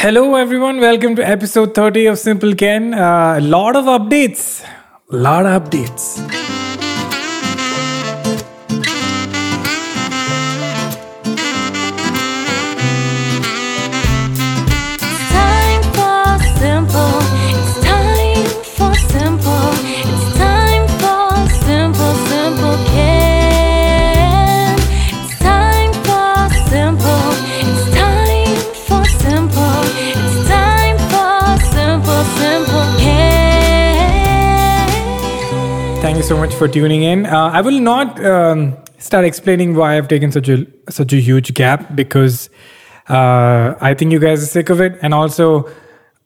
Hello, everyone. Welcome to episode 30 of Simple Ken. Uh, a lot of updates. Lot of updates. For tuning in. Uh, I will not um, start explaining why I've taken such a such a huge gap because uh, I think you guys are sick of it, and also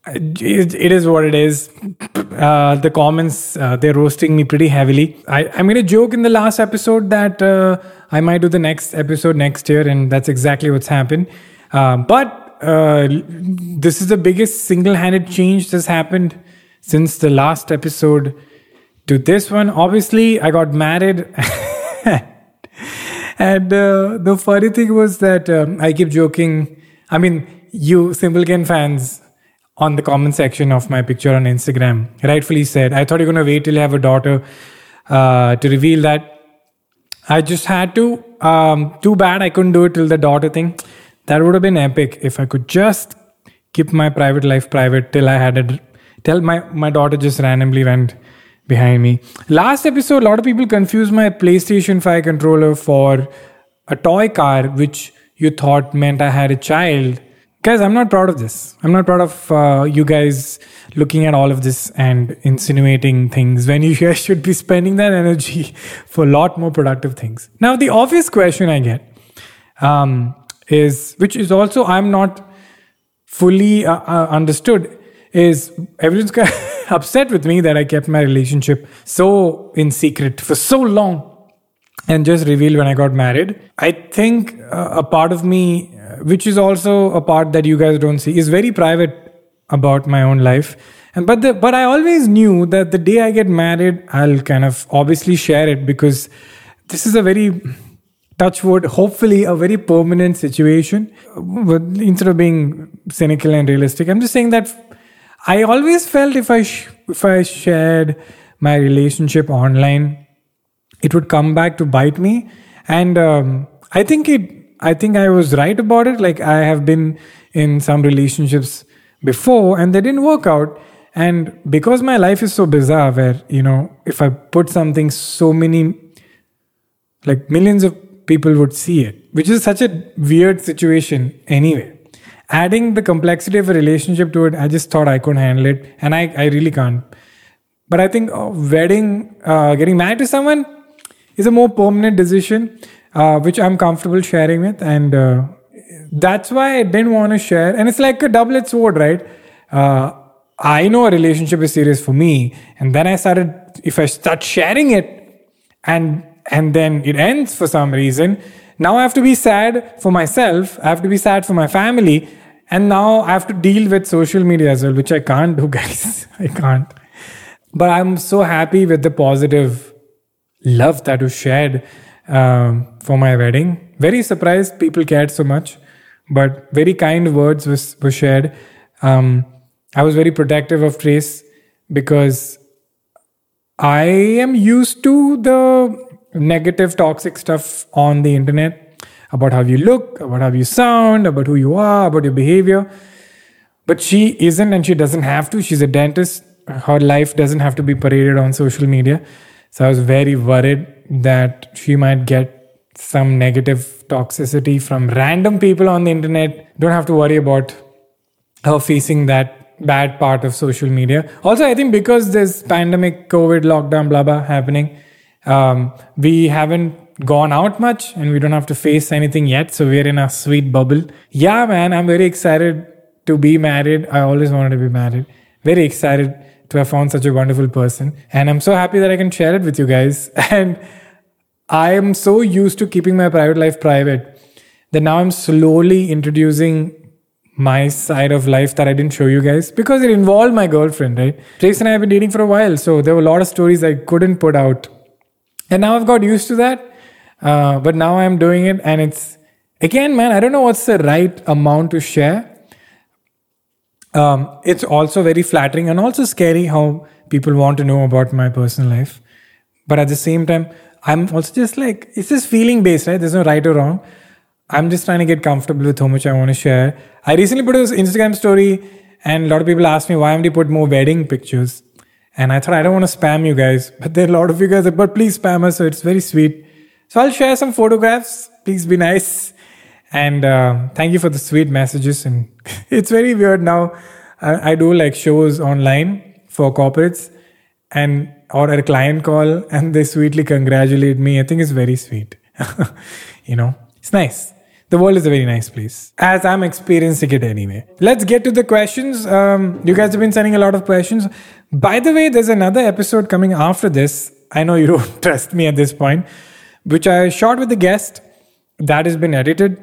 it, is what it is. Uh, the comments uh, they're roasting me pretty heavily. I, I made a joke in the last episode that uh, I might do the next episode next year, and that's exactly what's happened. Uh, but this is the biggest single-handed change that's happened since the last episode to this one. Obviously, I got married. and uh, the funny thing was that um, I keep joking. I mean, you Simple Ken fans on the comment section of my picture on Instagram rightfully said, I thought you're going to wait till you have a daughter uh, to reveal that. I just had to. Um, too bad I couldn't do it till the daughter thing. That would have been epic if I could just keep my private life private till I had a till my my daughter just randomly went behind me. Last episode, a lot of people confused my PlayStation 5 controller for a toy car, which you thought meant I had a child. Guys, I'm not proud of this. I'm not proud of uh, you guys looking at all of this and insinuating things when you guys should be spending that energy for a lot more productive things. Now, the obvious question I get um, is, which is also I'm not fully uh, uh, understood, is everyone's upset with me that I kept my relationship so in secret for so long and just revealed when I got married. I think uh, a part of me, uh, which is also a part that you guys don't see, is very private about my own life. And but the but I always knew that the day I get married, I'll kind of obviously share it because this is a very touch wood, hopefully a very permanent situation. But instead of being cynical and realistic, I'm just saying that I always felt if I sh- if I shared my relationship online, it would come back to bite me. And um, i think it i think i was right about it. Like i have been in some relationships before and they didn't work out. And because my life is so bizarre where you know if i put something so many like millions of people would see it which is such a weird situation anyway adding the complexity of a relationship to it i just thought i couldn't handle it and i, I really can't but i think uh, wedding uh, getting married to someone is a more permanent decision, uh, which I'm comfortable sharing with, and uh, that's why I didn't want to share. And it's like a double-edged sword, right? Uh, I know a relationship is serious for me, and then I started. If I start sharing it, and and then it ends for some reason, now I have to be sad for myself. I have to be sad for my family, and now I have to deal with social media as well, which I can't do, guys. I can't. But I'm so happy with the positive love that was shared um, for my wedding. Very surprised people cared so much, but very kind words was, were shared. Um, I was very protective of Trace because I am used to the negative, toxic stuff on the internet about how you look, about how you sound, about who you are, about your behavior. But she isn't and she doesn't have to. She's a dentist. Her life doesn't have to be paraded on social media. So I was very worried that she might get some negative toxicity from random people on the internet. Don't have to worry about her facing that bad part of social media. Also, I think because there's pandemic, COVID, lockdown, blah blah happening, um, we haven't gone out much and we don't have to face anything yet. So we're in a sweet bubble. Yeah, man, I'm very excited to be married. I always wanted to be married. Very excited to have found such a wonderful person. And I'm so happy that I can share it with you guys. And I am so used to keeping my private life private that now I'm slowly introducing my side of life that I didn't show you guys because it involved my girlfriend, right? Trace and I have been dating for a while, so there were a lot of stories I couldn't put out. And now I've got used to that. Uh, but now I'm doing it, and it's again, man, I don't know what's the right amount to share. um, it's also very flattering and also scary how people want to know about my personal life. But at the same time, I'm also just like, it's just feeling based, right? There's no right or wrong. I'm just trying to get comfortable with how much I want to share. I recently put an Instagram story, and a lot of people asked me, why haven't you put more wedding pictures? And I thought, I don't want to spam you guys, but there are a lot of you guys, but please spam us, so it's very sweet. So I'll share some photographs. Please be nice. And uh, thank you for the sweet messages. And it's very weird now. I, I do like shows online for corporates and or a client call and they sweetly congratulate me. I think it's very sweet. you know, it's nice. The world is a very nice place, as I'm experiencing it anyway. Let's get to the questions. Um, you guys have been sending a lot of questions. By the way, there's another episode coming after this. I know you don't trust me at this point, which I shot with the guest. That has been edited,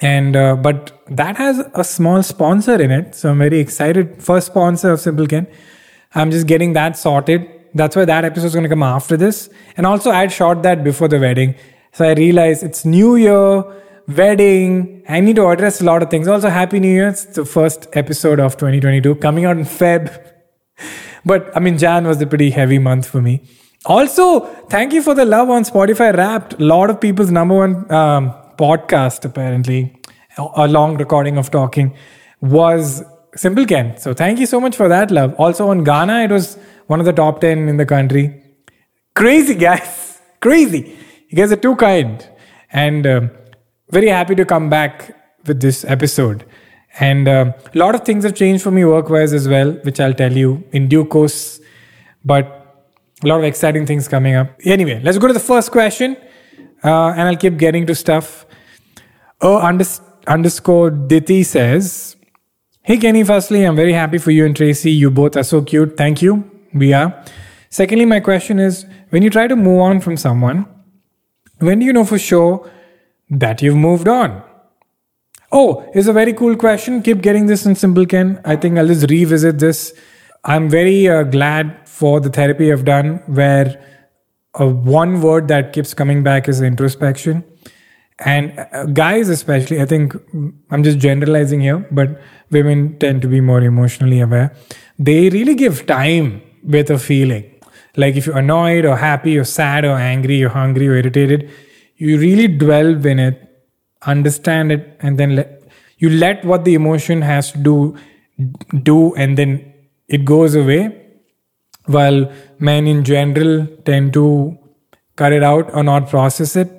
and uh, but that has a small sponsor in it. So I'm very excited. First sponsor of Simple Ken. I'm just getting that sorted. That's why that episode is going to come after this. And also, I shot that before the wedding. So I realized it's New Year, wedding. I need to address a lot of things. Also, Happy New Year. It's the first episode of 2022 coming out in Feb. But I mean, Jan was a pretty heavy month for me. Also, thank you for the love on Spotify Wrapped. A lot of people's number one um, podcast, apparently, a long recording of talking, was Simple Ken. So thank you so much for that love. Also on Gaana, it was one of the top 10 in the country. Crazy, guys. Crazy. You guys are too kind. And um, very happy to come back with this episode. And a lot of things have changed for me work wise as well, which I'll tell you in due course. But a lot of exciting things coming up. Anyway, let's go to the first question. Uh, and I'll keep getting to stuff. Oh, unders- underscore Diti says, Hey Kenny, firstly, I'm very happy for you and Tracy. You both are so cute. Thank you. We are. Secondly, my question is when you try to move on from someone, when do you know for sure that you've moved on? Oh, it's a very cool question. Keep getting this in Simple Ken. I think I'll just revisit this. I'm very uh, glad for the therapy I've done where uh, one word that keeps coming back is introspection. And uh, guys, especially, I think mm, I'm just generalizing here, but women tend to be more emotionally aware. They really give time with a feeling. Like if you're annoyed or happy or sad or angry or hungry or irritated, you really dwell in it understand it and then let you let what the emotion has to do do and then it goes away. While men in general tend to cut it out or not process it.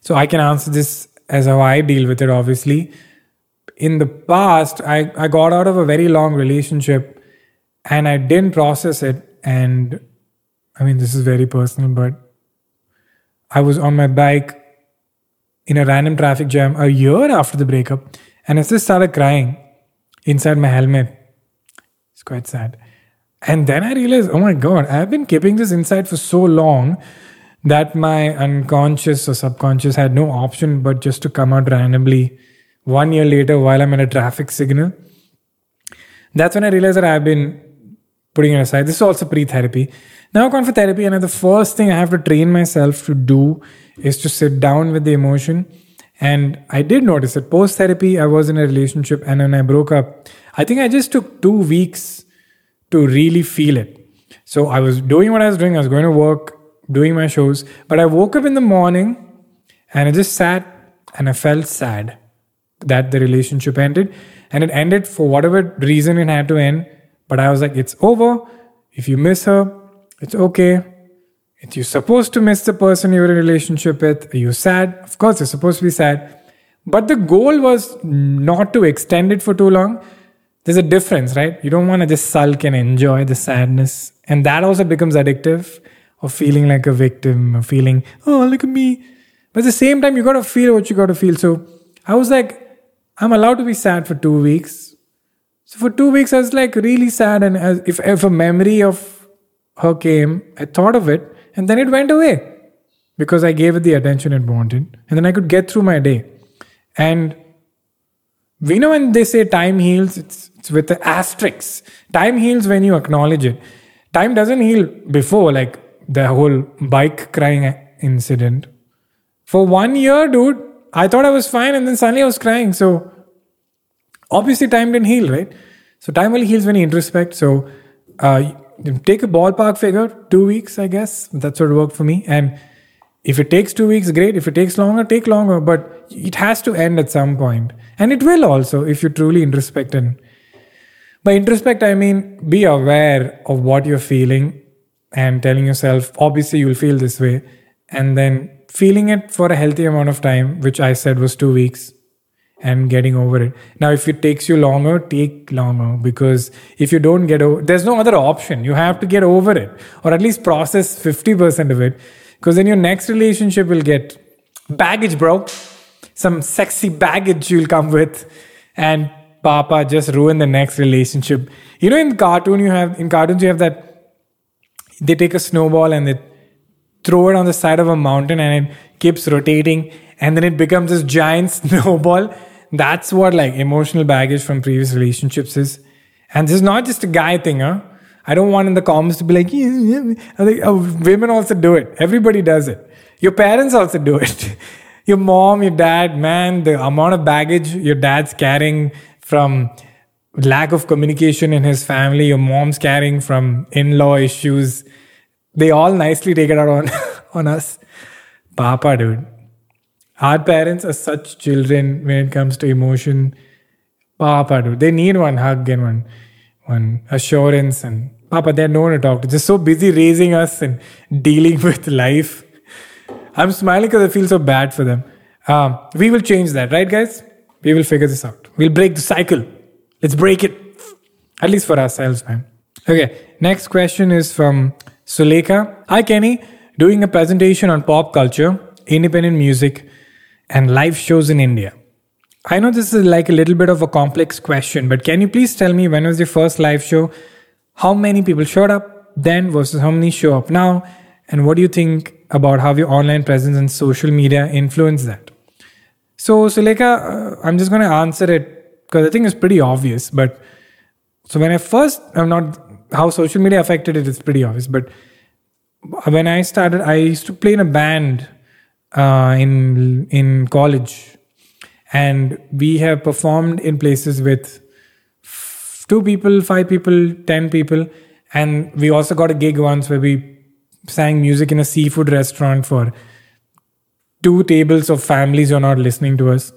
So i can answer this as how i deal with it obviously. In the past i, I got out of a very long relationship and i didn't process it. And i mean this is very personal but i was on my bike in a random traffic jam a year after the breakup, and I just started crying inside my helmet. It's quite sad. And then I realized, oh my god, I've been keeping this inside for so long that my unconscious or subconscious had no option but just to come out randomly one year later while I'm in a traffic signal. That's when I realized that I've been putting it aside. This is also pre therapy. Now I've gone for therapy, and the first thing I have to train myself to do is to sit down with the emotion. And I did notice that post therapy, I was in a relationship, and when I broke up, I think I just took two weeks to really feel it. So I was doing what I was doing, I was going to work, doing my shows, but I woke up in the morning and I just sat and I felt sad that the relationship ended. And it ended for whatever reason it had to end. But I was like, it's over. If you miss her, it's okay. If you're supposed to miss the person you're in a relationship with, are you sad? Of course, you're supposed to be sad. But the goal was not to extend it for too long. There's a difference, right? You don't want to just sulk and enjoy the sadness. And that also becomes addictive of feeling like a victim, of feeling, oh, look at me. But at the same time, you got to feel what you got to feel. So I was like, I'm allowed to be sad for two weeks. So for two weeks, I was like really sad. And as if, if a memory of her came, I thought of it and then it went away because I gave it the attention it wanted. And then I could get through my day. And we know when they say time heals, it's, it's with the asterisks. Time heals when you acknowledge it. Time doesn't heal before, like the whole bike crying incident. For one year, dude, I thought I was fine and then suddenly I was crying. So obviously, time didn't heal, right? So time only heals when you introspect. So uh, take a ballpark figure, two weeks, I guess. That's what worked for me. And if it takes two weeks, great. If it takes longer, take longer. But it has to end at some point. And it will also if you truly introspect. And by introspect, I mean be aware of what you're feeling and telling yourself, obviously, you'll feel this way. And then feeling it for a healthy amount of time, which I said was two weeks and getting over it. Now, if it takes you longer, take longer because if you don't get over, there's no other option. You have to get over it or at least process 50% of it because then your next relationship will get baggage, bro. Some sexy baggage you'll come with and Papa just ruin the next relationship. You know, in cartoon, you have, in cartoons, you have that they take a snowball and they throw it on the side of a mountain and it keeps rotating and then it becomes this giant snowball that's what like emotional baggage from previous relationships is. And this is not just a guy thing, huh? I don't want in the comments to be like, yeah, yeah. Think, oh, women also do it. Everybody does it. Your parents also do it. your mom, your dad, man, the amount of baggage your dad's carrying from lack of communication in his family, your mom's carrying from in-law issues. They all nicely take it out on, on us. Papa, dude. Our parents are such children when it comes to emotion. Papa, they need one hug and one, one assurance. And Papa, they're no one to talk to. Just so busy raising us and dealing with life. I'm smiling because I feel so bad for them. Um, we will change that, right, guys? We will figure this out. We'll break the cycle. Let's break it. At least for ourselves, man. Okay, next question is from Suleka. Hi, Kenny. Doing a presentation on pop culture, independent music, and live shows in India. I know this is like a little bit of a complex question, but can you please tell me when was your first live show? How many people showed up then versus how many show up now? And what do you think about how your online presence and social media influence that? So, Suleka, uh, I'm just going to answer it because I think it's pretty obvious. But so when I first, I'm not how social media affected it, it's pretty obvious. But when I started, I used to play in a band uh, in in college, and we have performed in places with f- two people, five people, ten people, and we also got a gig once where we sang music in a seafood restaurant for two tables of families who are not listening to us.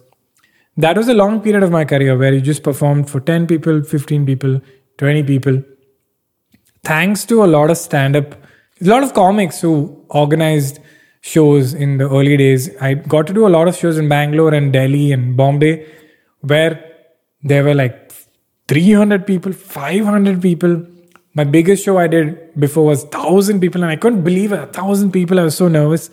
That was a long period of my career where you just performed for 10 people, 15 people, 20 people. Thanks to a lot of stand up, a lot of comics who organized shows in the early days. I got to do a lot of shows in Bangalore and Delhi and Bombay where there were like 300 people, 500 people. My biggest show I did before was 1,000 people, and I couldn't believe it. 1,000 people. I was so nervous.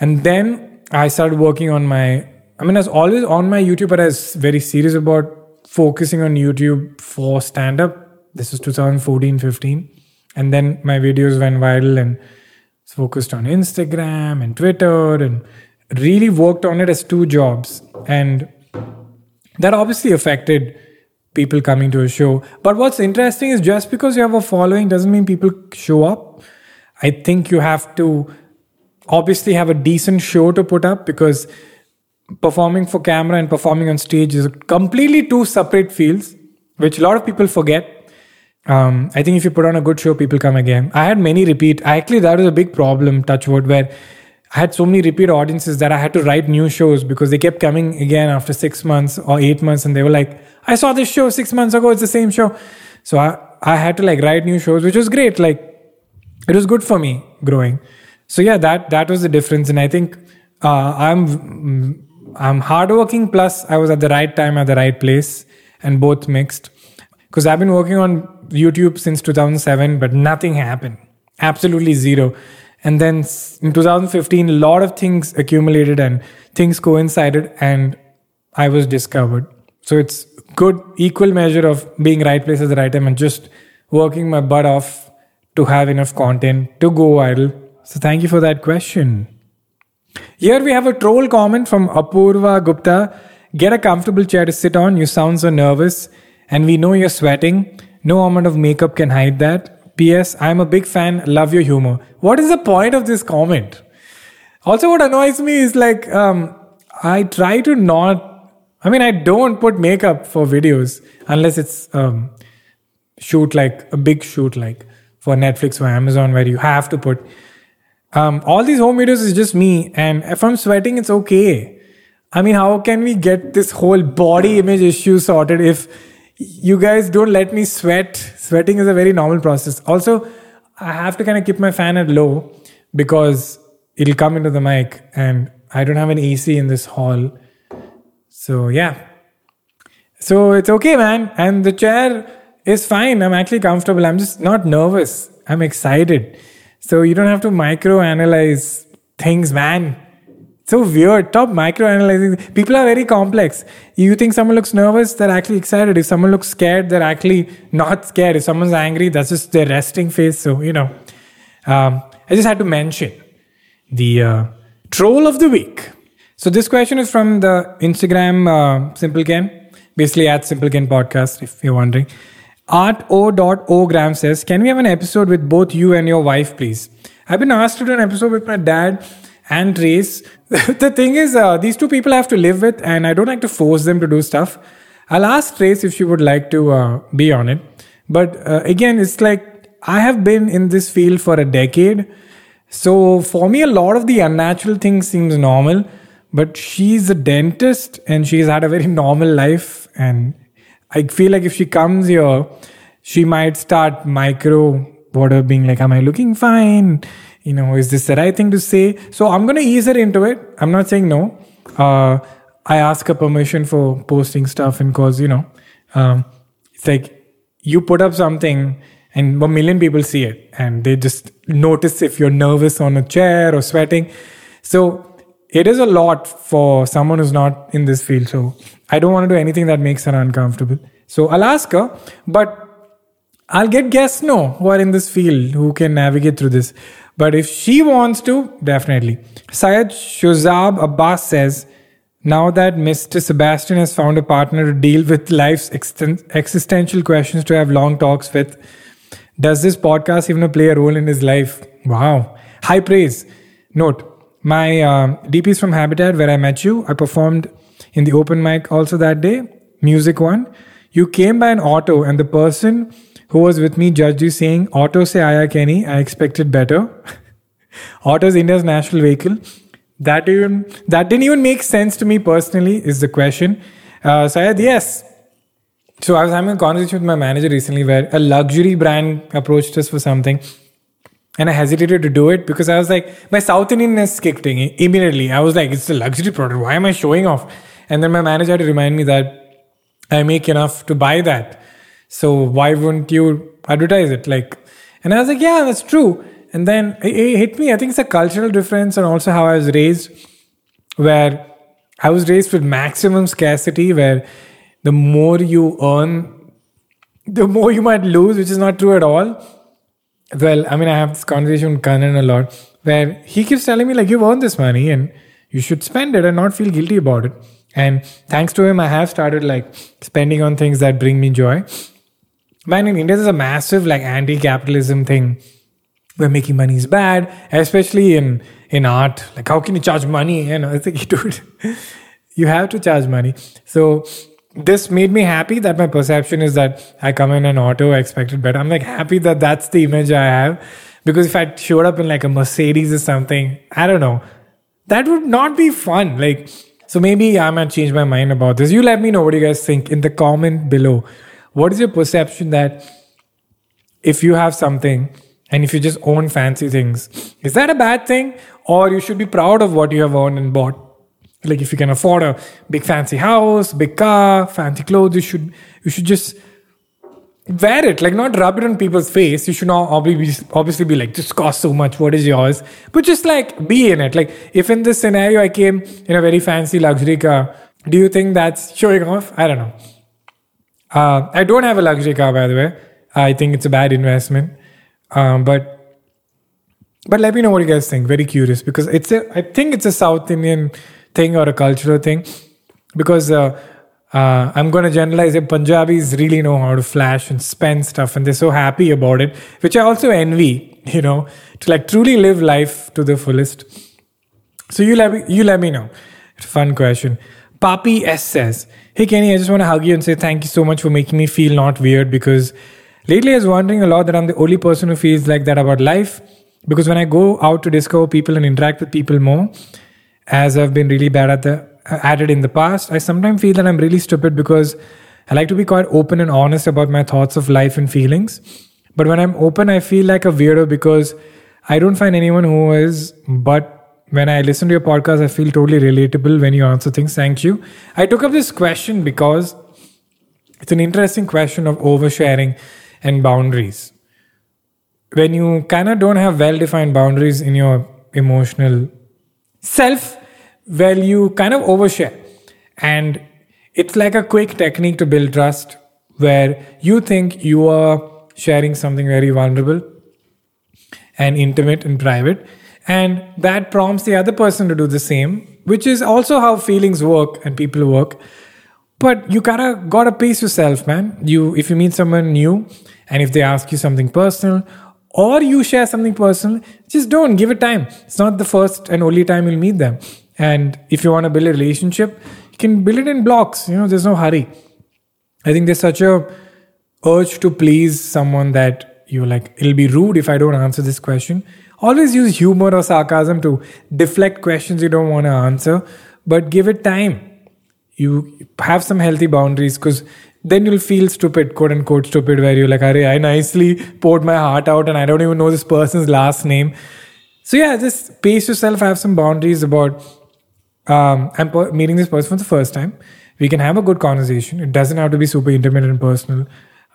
And then I started working on my, I mean, I was always on my YouTube, but I was very serious about focusing on YouTube for stand up. This was 2014 15. And then my videos went viral and focused on Instagram and Twitter and really worked on it as two jobs. And that obviously affected people coming to a show. But what's interesting is just because you have a following doesn't mean people show up. I think you have to obviously have a decent show to put up because performing for camera and performing on stage is completely two separate fields, which a lot of people forget. Um, I think if you put on a good show, people come again. I had many repeat. Actually, that was a big problem, Touchwood, where I had so many repeat audiences that I had to write new shows because they kept coming again after six months or eight months, and they were like, "I saw this show six months ago. It's the same show." So I I had to like write new shows, which was great. Like it was good for me growing. So yeah, that that was the difference, and I think uh, I'm I'm hardworking. Plus, I was at the right time at the right place, and both mixed. Because I've been working on YouTube since 2007, but nothing happened. Absolutely zero. And then in 2015, a lot of things accumulated and things coincided, and I was discovered. So it's good equal measure of being right place at the right time and just working my butt off to have enough content to go viral. So thank you for that question. Here we have a troll comment from Apurva Gupta. Get a comfortable chair to sit on. You sound so nervous, and we know you're sweating. No amount of makeup can hide that. P.S. I'm a big fan. Love your humor. What is the point of this comment? Also, what annoys me is like um, I try to not I mean, I don't put makeup for videos unless it's um, shoot like a big shoot like for Netflix or Amazon where you have to put. Um, all these home videos is just me, and if I'm sweating, it's okay. I mean, how can we get this whole body image issue sorted if you guys don't let me sweat? Sweating is a very normal process. Also, I have to kind of keep my fan at low because it'll come into the mic, and I don't have an AC in this hall. So, yeah. So, it's okay, man. And the chair is fine. I'm actually comfortable. I'm just not nervous. I'm excited. So, you don't have to micro analyze things, man. So weird. Stop microanalyzing. People are very complex. You think someone looks nervous, they're actually excited. If someone looks scared, they're actually not scared. If someone's angry, that's just their resting face. So, you know, um, I just had to mention the uh, troll of the week. So this question is from the Instagram uh, Simple Ken, basically at Simple Ken Podcast, if you're wondering. Art O. Gram says, Can we have an episode with both you and your wife, please? I've been asked to do an episode with my dad and Trace. the thing is, uh, these two people I have to live with, and I don't like to force them to do stuff. I'll ask Trace if she would like to uh, be on it. But uh, again, it's like I have been in this field for a decade. So for me, a lot of the unnatural things seems normal. But she's a dentist and she's had a very normal life. And I feel like if she comes here, she might start micro water being like, Am I looking fine? You know, is this the right thing to say? So I'm going to ease her into it. I'm not saying no. Uh, I ask her permission for posting stuff, and cause, you know, um, it's like you put up something and a million people see it and they just notice if you're nervous on a chair or sweating. So it is a lot for someone who's not in this field. So I don't want to do anything that makes her uncomfortable. So I'll ask her, but I'll get guests no who are in this field who can navigate through this. But if she wants to, definitely. Syed Shuzab Abbas says, now that Mr. Sebastian has found a partner to deal with life's existential questions to have long talks with, does this podcast even play a role in his life? Wow. High praise. Note, my um, DP is from Habitat, where I met you. I performed in the open mic also that day, Music One. You came by an auto, and the person who was with me judged you saying, Auto se aya Kenny, I expected better. Auto is India's national vehicle. That even that didn't even make sense to me personally, is the question. Uh, Syed, yes. So I was having a conversation with my manager recently where a luxury brand approached us for something. And I hesitated to do it because I was like, my South Indianness kicked in immediately. I was like, it's a luxury product. Why am I showing off? And then my manager had to remind me that I make enough to buy that. So why wouldn't you advertise it? Like, and I was like, yeah, that's true. And then it, it hit me. I think it's a cultural difference and also how I was raised, where I was raised with maximum scarcity, where the more you earn, the more you might lose, which is not true at all. Well, I mean, I have this conversation with Kanan a lot, where he keeps telling me, like, you've earned this money and you should spend it and not feel guilty about it. And thanks to him, I have started like spending on things that bring me joy. Man, in India, there's a massive like anti-capitalism thing where making money is bad, especially in in art. Like, how can you charge money? You know, I think, dude, you have to charge money. So this made me happy that my perception is that I come in an auto, I expected better. I'm like happy that that's the image I have. Because if I showed up in like a Mercedes or something, I don't know, that would not be fun. Like, so maybe I might change my mind about this. You let me know what you guys think in the comment below. What is your perception that if you have something and if you just own fancy things, is that a bad thing? Or you should be proud of what you have owned and bought? Like if you can afford a big fancy house, big car, fancy clothes, you should you should just wear it. Like not rub it on people's face. You should not obviously obviously be like, this costs so much. What is yours? But just like be in it. Like if in this scenario I came in a very fancy luxury car, do you think that's showing off? I don't know. Uh, I don't have a luxury car, by the way. I think it's a bad investment. Um, but but let me know what you guys think. Very curious because it's a. I think it's a South Indian thing or a cultural thing because uh, uh, I'm going to generalize it. Punjabis really know how to flash and spend stuff, and they're so happy about it, which I also envy. You know, to like truly live life to the fullest. So you let me, you let me know. It's a fun question. Papi S says, Hey Kenny, I just want to hug you and say thank you so much for making me feel not weird because lately I was wondering a lot that I'm the only person who feels like that about life. Because when I go out to discover people and interact with people more, as I've been really bad at the at it in the past, I sometimes feel that I'm really stupid because I like to be quite open and honest about my thoughts of life and feelings. But when I'm open, I feel like a weirdo because I don't find anyone who is. But when I listen to your podcast, I feel totally relatable when you answer things. Thank you. I took up this question because it's an interesting question of oversharing and boundaries. When you kind of don't have well defined boundaries in your emotional self, well, you kind of overshare. And it's like a quick technique to build trust where you think you are sharing something very vulnerable and intimate and private. And that prompts the other person to do the same, which is also how feelings work and people work. But you of gotta pace yourself, man. You, if you meet someone new, and if they ask you something personal, or you share something personal, just don't give it time. It's not the first and only time you'll meet them. And if you want to build a relationship, you can build it in blocks. You know, there's no hurry. I think there's such a urge to please someone that you're like, it'll be rude if I don't answer this question. Always use humor or sarcasm to deflect questions you don't want to answer, but give it time. You have some healthy boundaries because then you'll feel stupid, quote unquote stupid, where you're like, Are I nicely poured my heart out and I don't even know this person's last name. So yeah, just pace yourself, have some boundaries about um, I'm meeting this person for the first time. We can have a good conversation. It doesn't have to be super intimate and personal.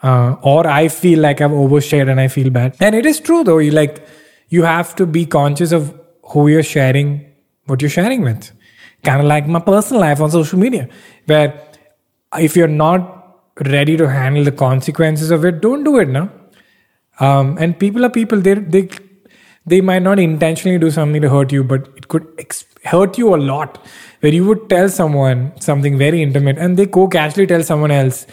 Uh, or I feel like I've overshared and I feel bad. And it is true though. You like you have to be conscious of who you're sharing, what you're sharing with. Kind of like my personal life on social media, where if you're not ready to handle the consequences of it, don't do it now. Um, and people are people. They they they might not intentionally do something to hurt you, but it could ex- hurt you a lot. Where you would tell someone something very intimate, and they go casually tell someone else,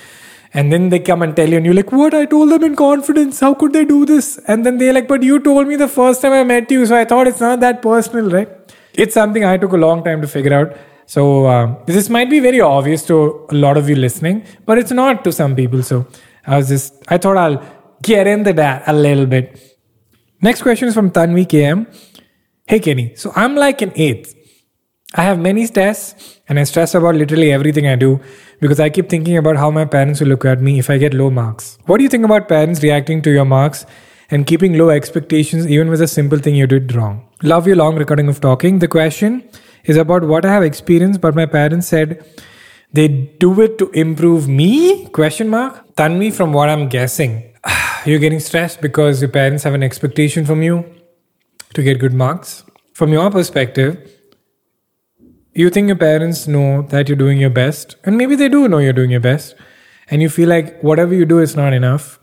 and then they come and tell you, and you're like, "What? I told them in confidence. How could they do this?" And then they're like, "But you told me the first time I met you, so I thought it's not that personal, right?" It's something I took a long time to figure out. So um, this might be very obvious to a lot of you listening, but it's not to some people. So I was just, I thought I'll get into that a little bit. Next question is from Tanvi KM. Hey Kenny, so I'm like an eighth. I have many stress and I stress about literally everything I do because I keep thinking about how my parents will look at me if I get low marks. What do you think about parents reacting to your marks and keeping low expectations even with a simple thing you did wrong? Love your long recording of talking. The question is about what I have experienced, but my parents said they do it to improve me? Question mark. Tanvi, from what I'm guessing, you're getting stressed because your parents have an expectation from you to get good marks. From your perspective, you think your parents know that you're doing your best, and maybe they do know you're doing your best, and you feel like whatever you do is not enough.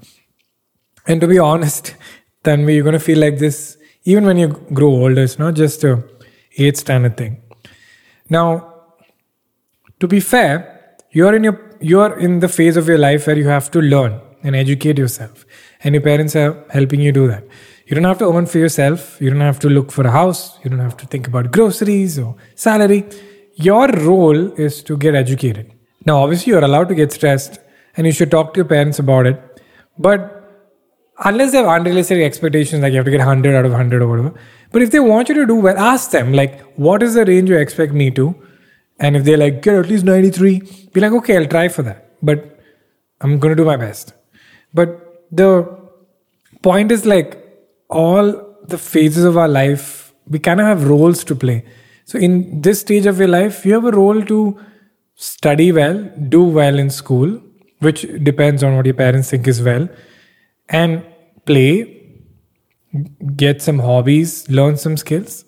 And to be honest, Tanvi, you're going to feel like this even when you grow older. It's not just a eighth standard thing. Now, to be fair, you're in your you're in the phase of your life where you have to learn and educate yourself, and your parents are helping you do that. You don't have to earn for yourself. You don't have to look for a house. You don't have to think about groceries or salary. Your role is to get educated. Now, obviously, you're allowed to get stressed, and you should talk to your parents about it. But unless they have unrealistic expectations, like you have to get 100 out of 100 or whatever. But if they want you to do well, ask them, like, what is the range you expect me to? And if they're like, get at least 93, be like, okay, I'll try for that. But I'm going to do my best. But the point is like, all the phases of our life, we kind of have roles to play. So in this stage of your life, you have a role to study well, do well in school, which depends on what your parents think is well, and play, get some hobbies, learn some skills.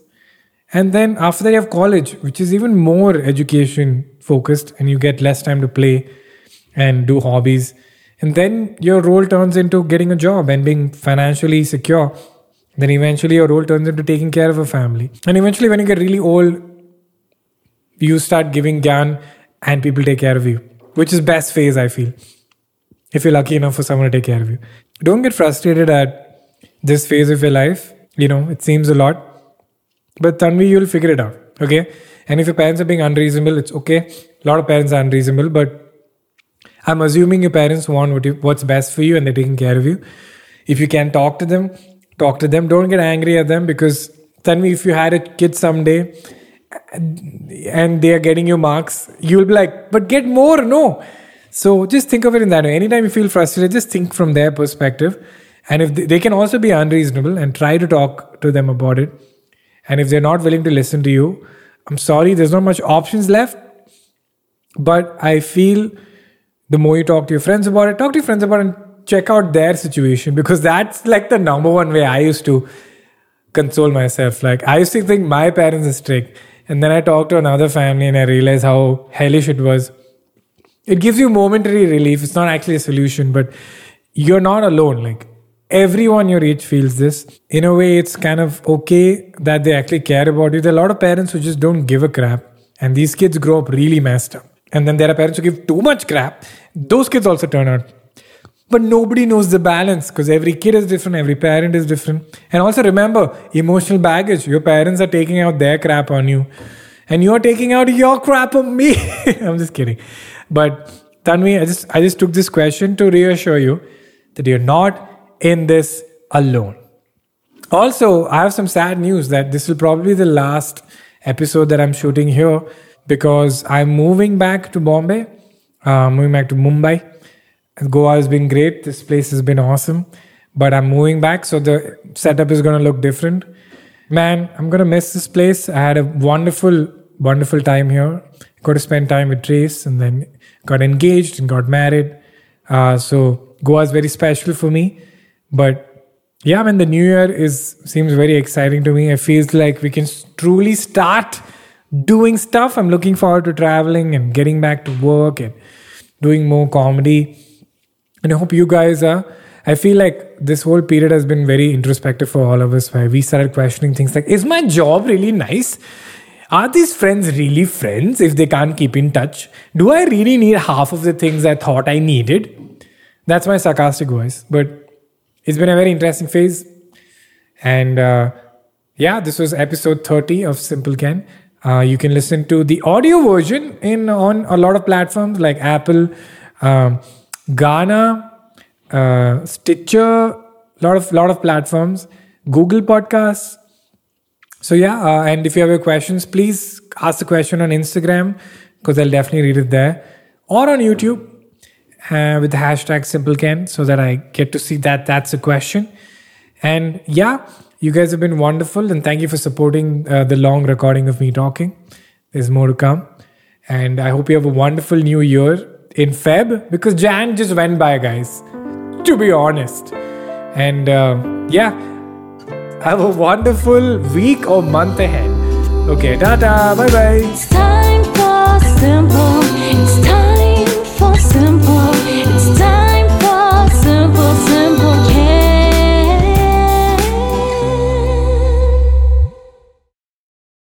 And then after that, you have college, which is even more education focused, and you get less time to play and do hobbies. And then your role turns into getting a job and being financially secure. Then eventually, your role turns into taking care of a family. And eventually, when you get really old, you start giving gyan and people take care of you, which is best phase, I feel. If you're lucky enough for someone to take care of you. Don't get frustrated at this phase of your life. You know, it seems a lot. But Tanvi, you'll figure it out. Okay. And if your parents are being unreasonable, it's okay. A lot of parents are unreasonable, but I'm assuming your parents want what you, what's best for you and they're taking care of you. If you can talk to them, talk to them. Don't get angry at them because tell me if you had a kid someday and they are getting you marks, you'll be like, but get more. No. So just think of it in that way. Anytime you feel frustrated, just think from their perspective. And if they, they can also be unreasonable and try to talk to them about it. And if they're not willing to listen to you, I'm sorry, there's not much options left. But I feel the more you talk to your friends about it, talk to your friends about it and check out their situation because that's like the number one way I used to console myself. Like I used to think my parents are strict. And then I talked to another family and I realized how hellish it was. It gives you momentary relief. It's not actually a solution, but you're not alone. Like everyone your age feels this. In a way, it's kind of okay that they actually care about you. There are a lot of parents who just don't give a crap. And these kids grow up really messed up. And then there are parents who give too much crap. Those kids also turn out but nobody knows the balance because every kid is different, every parent is different. And also remember, emotional baggage. Your parents are taking out their crap on you, and you are taking out your crap on me. I'm just kidding. But Tanvi, I just I just took this question to reassure you that you're not in this alone. Also, I have some sad news that this will probably be the last episode that I'm shooting here because I'm moving back to Bombay, uh, moving back to Mumbai. Goa has been great. This place has been awesome. But I'm moving back, so the setup is going to look different. Man, I'm going to miss this place. I had a wonderful, wonderful time here. Got to spend time with Trace and then got engaged and got married. Uh, so Goa is very special for me. But yeah, man, the new year is seems very exciting to me. It feels like we can truly start doing stuff. I'm looking forward to traveling and getting back to work and doing more comedy. And I hope you guys are. I feel like this whole period has been very introspective for all of us, where we started questioning things like, is my job really nice? Are these friends really friends if they can't keep in touch? Do I really need half of the things I thought I needed? That's my sarcastic voice. But it's been a very interesting phase. And uh, yeah, this was episode 30 of Simple Ken. Uh, you can listen to the audio version in on a lot of platforms like Apple, um, Gaana, uh, Stitcher, lot of lot of platforms, Google Podcasts. So yeah, uh, and if you have any questions, please ask the question on Instagram because I'll definitely read it there, or on YouTube uh, with the hashtag SimpleKen so that I get to see that that's a question. And yeah, you guys have been wonderful, and thank you for supporting uh, the long recording of me talking. There's more to come, and I hope you have a wonderful new year in Feb because Jan just went by, guys. To be honest, and uh, yeah, have a wonderful week or month ahead. Okay, tata, bye bye. Time